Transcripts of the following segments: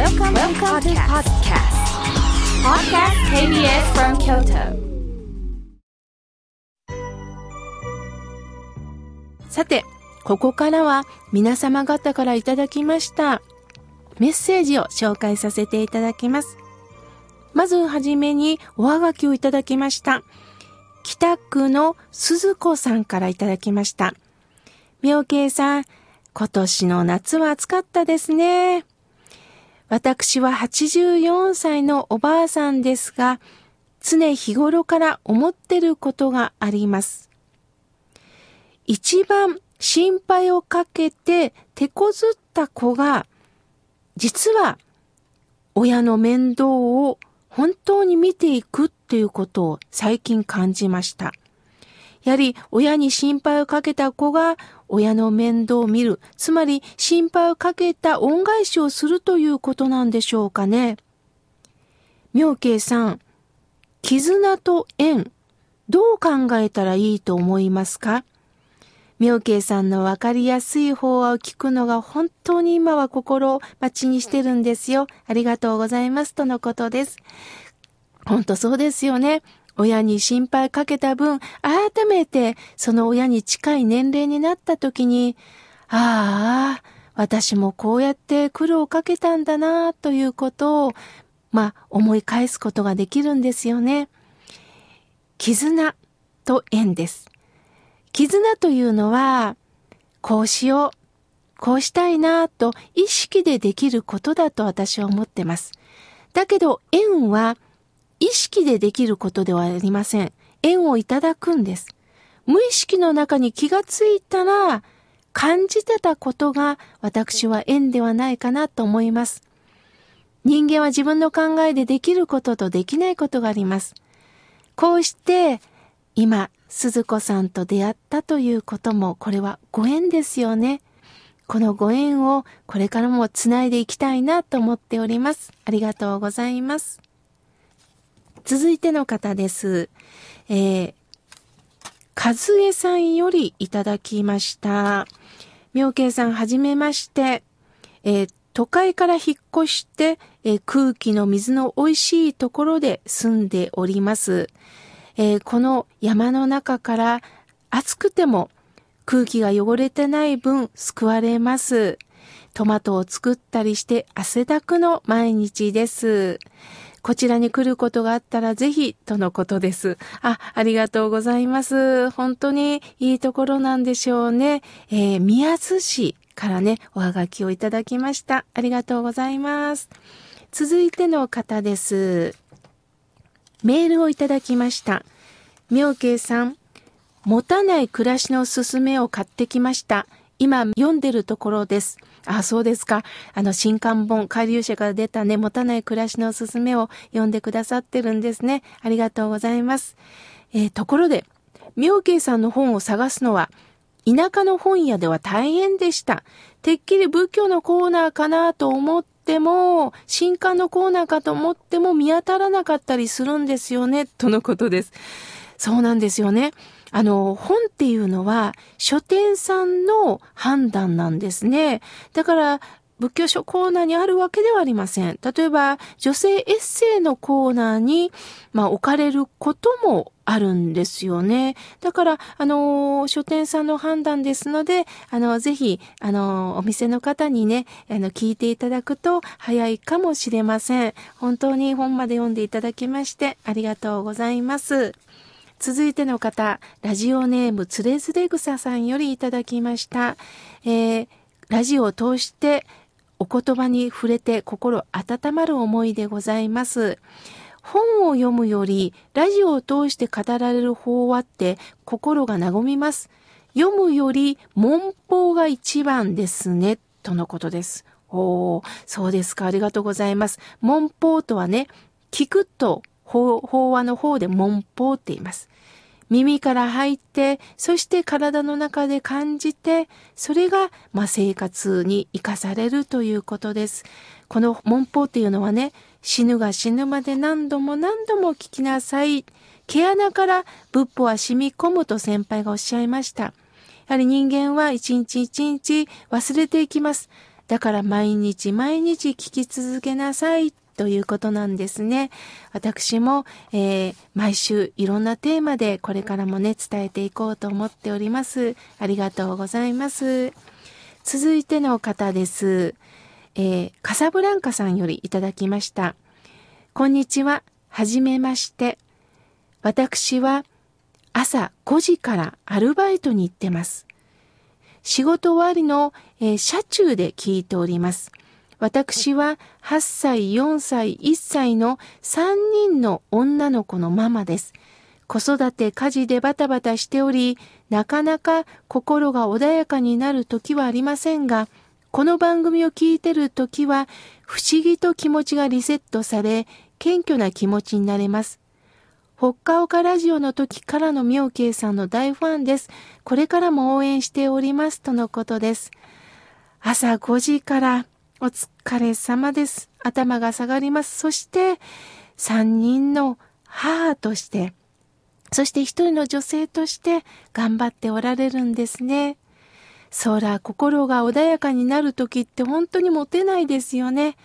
Welcome, Welcome to podcast. Podcast KBS from Kyoto. さて、ここからは皆様方からいただきましたメッセージを紹介させていただきます。まずはじめにおはがきをいただきました。北区の鈴子さんからいただきました。妙慶さん、今年の夏は暑かったですね。私は84歳のおばあさんですが、常日頃から思ってることがあります。一番心配をかけて手こずった子が、実は親の面倒を本当に見ていくっていうことを最近感じました。やはり親に心配をかけた子が親の面倒を見る、つまり心配をかけた恩返しをするということなんでしょうかね。妙慶さん、絆と縁、どう考えたらいいと思いますか？妙慶さんのわかりやすい法話を聞くのが本当に今は心を待ちにしてるんですよ。ありがとうございます。とのことです。本当そうですよね。親に心配かけた分、改めてその親に近い年齢になった時に、ああ、私もこうやって苦労をかけたんだなということを、まあ、思い返すことができるんですよね。絆と縁です。絆というのは、こうしよう、こうしたいなと意識でできることだと私は思ってます。だけど縁は意識でできることではありません。縁をいただくんです。無意識の中に気がついたら、感じてたことが私は縁ではないかなと思います。人間は自分の考えでできることとできないことがあります。こうして今、鈴子さんと出会ったということも、これはご縁ですよね。このご縁をこれからもつないでいきたいなと思っております。ありがとうございます。続いての方です。えー、和江さんよりいただきました。妙慶さん、はじめまして。えー、都会から引っ越して、えー、空気の水の美味しいところで住んでおります。えー、この山の中から暑くても空気が汚れてない分救われます。トマトを作ったりして汗だくの毎日です。こちらに来ることがあったらぜひとのことです。あ、ありがとうございます。本当にいいところなんでしょうね。えー、宮津市からね、おはがきをいただきました。ありがとうございます。続いての方です。メールをいただきました。妙慶さん、持たない暮らしのすすめを買ってきました。今読んでるところです。あ、そうですか。あの、新刊本、海流者から出たね、持たない暮らしのおすすめを読んでくださってるんですね。ありがとうございます。えー、ところで、妙慶さんの本を探すのは、田舎の本屋では大変でした。てっきり仏教のコーナーかなと思っても、新刊のコーナーかと思っても見当たらなかったりするんですよね、とのことです。そうなんですよね。あの、本っていうのは書店さんの判断なんですね。だから、仏教書コーナーにあるわけではありません。例えば、女性エッセイのコーナーに、まあ、置かれることもあるんですよね。だから、あの、書店さんの判断ですので、あの、ぜひ、あの、お店の方にね、あの、聞いていただくと早いかもしれません。本当に本まで読んでいただきまして、ありがとうございます。続いての方、ラジオネームつれづれ草さんよりいただきました。えー、ラジオを通してお言葉に触れて心温まる思いでございます。本を読むよりラジオを通して語られる法話って心が和みます。読むより文法が一番ですね、とのことです。おー、そうですか。ありがとうございます。文法とはね、聞くと法話の方で文法って言います。耳から入って、そして体の中で感じて、それが、まあ、生活に生かされるということです。この文法っていうのはね、死ぬが死ぬまで何度も何度も聞きなさい。毛穴から仏法は染み込むと先輩がおっしゃいました。やはり人間は一日一日忘れていきます。だから毎日毎日聞き続けなさいということなんですね。私も、えー、毎週いろんなテーマでこれからもね、伝えていこうと思っております。ありがとうございます。続いての方です。えー、カサブランカさんよりいただきました。こんにちは。はじめまして。私は朝5時からアルバイトに行ってます。仕事終わりの、えー、車中で聞いております。私は8歳、4歳、1歳の3人の女の子のママです。子育て、家事でバタバタしており、なかなか心が穏やかになる時はありませんが、この番組を聞いてる時は、不思議と気持ちがリセットされ、謙虚な気持ちになれます。ほっかおかラジオの時からの妙慶さんの大ファンです。これからも応援しております。とのことです。朝5時からお疲れ様です。頭が下がります。そして、三人の母として、そして一人の女性として頑張っておられるんですね。そら、心が穏やかになる時って本当に持てないですよね。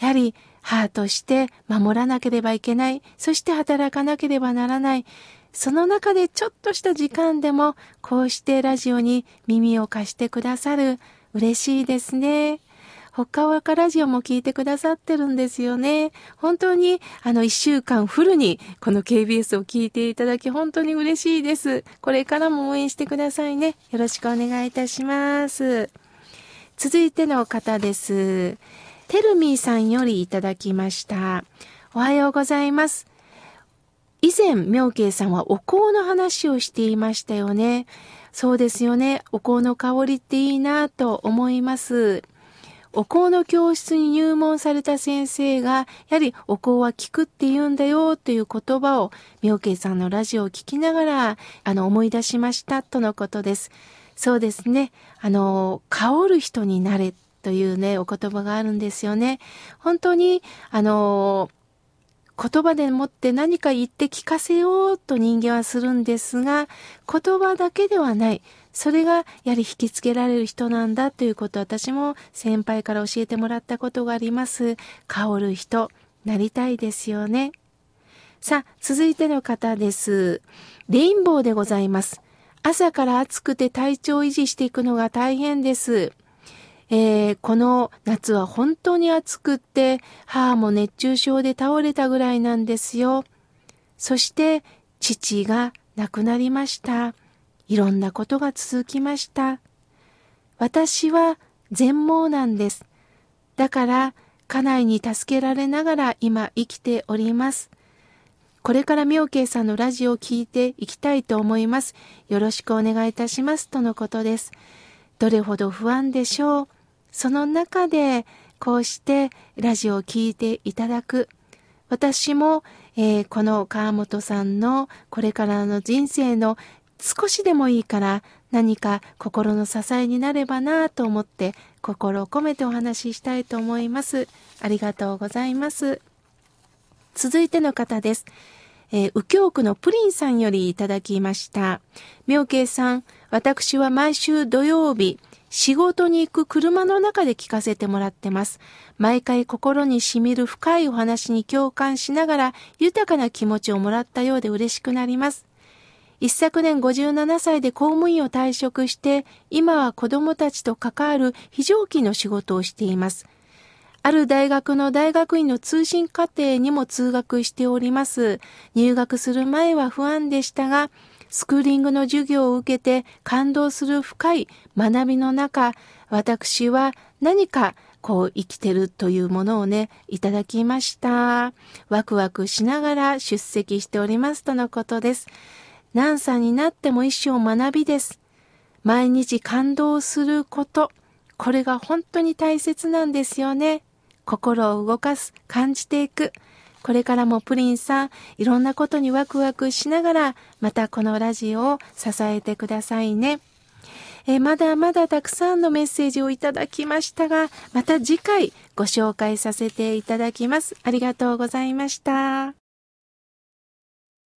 やはり、母として守らなければいけない。そして働かなければならない。その中でちょっとした時間でも、こうしてラジオに耳を貸してくださる。嬉しいですね。他はかラジオも聞いてくださってるんですよね。本当に、あの、一週間フルに、この KBS を聞いていただき、本当に嬉しいです。これからも応援してくださいね。よろしくお願いいたします。続いての方です。てるみーさんよりいただきました。おはようございます。以前、妙慶さんはお香の話をしていましたよね。そうですよね。お香の香りっていいなと思います。お香の教室に入門された先生が、やはりお香は効くって言うんだよという言葉を、妙慶さんのラジオを聞きながら、あの、思い出しましたとのことです。そうですね。あの、香る人になれというね、お言葉があるんですよね。本当に、あの、言葉でもって何か言って聞かせようと人間はするんですが、言葉だけではない。それがやはり引きつけられる人なんだということを私も先輩から教えてもらったことがあります。香る人、なりたいですよね。さあ、続いての方です。レインボーでございます。朝から暑くて体調を維持していくのが大変です。えー、この夏は本当に暑くって、母も熱中症で倒れたぐらいなんですよ。そして、父が亡くなりました。いろんなことが続きました。私は全盲なんです。だから、家内に助けられながら今生きております。これから妙慶さんのラジオを聞いていきたいと思います。よろしくお願いいたします。とのことです。どれほど不安でしょう。その中で、こうしてラジオを聞いていただく。私も、えー、この川本さんのこれからの人生の少しでもいいから何か心の支えになればなと思って心を込めてお話ししたいと思います。ありがとうございます。続いての方です。えー、右京区のプリンさんよりいただきました。妙慶さん、私は毎週土曜日、仕事に行く車の中で聞かせてもらってます。毎回心に染みる深いお話に共感しながら豊かな気持ちをもらったようで嬉しくなります。一昨年57歳で公務員を退職して、今は子供たちと関わる非常勤の仕事をしています。ある大学の大学院の通信課程にも通学しております。入学する前は不安でしたが、スクーリングの授業を受けて感動する深い学びの中、私は何かこう生きてるというものをね、いただきました。ワクワクしながら出席しておりますとのことです。何歳になっても一生学びです。毎日感動すること。これが本当に大切なんですよね。心を動かす、感じていく。これからもプリンさん、いろんなことにワクワクしながら、またこのラジオを支えてくださいね。えまだまだたくさんのメッセージをいただきましたが、また次回ご紹介させていただきます。ありがとうございました。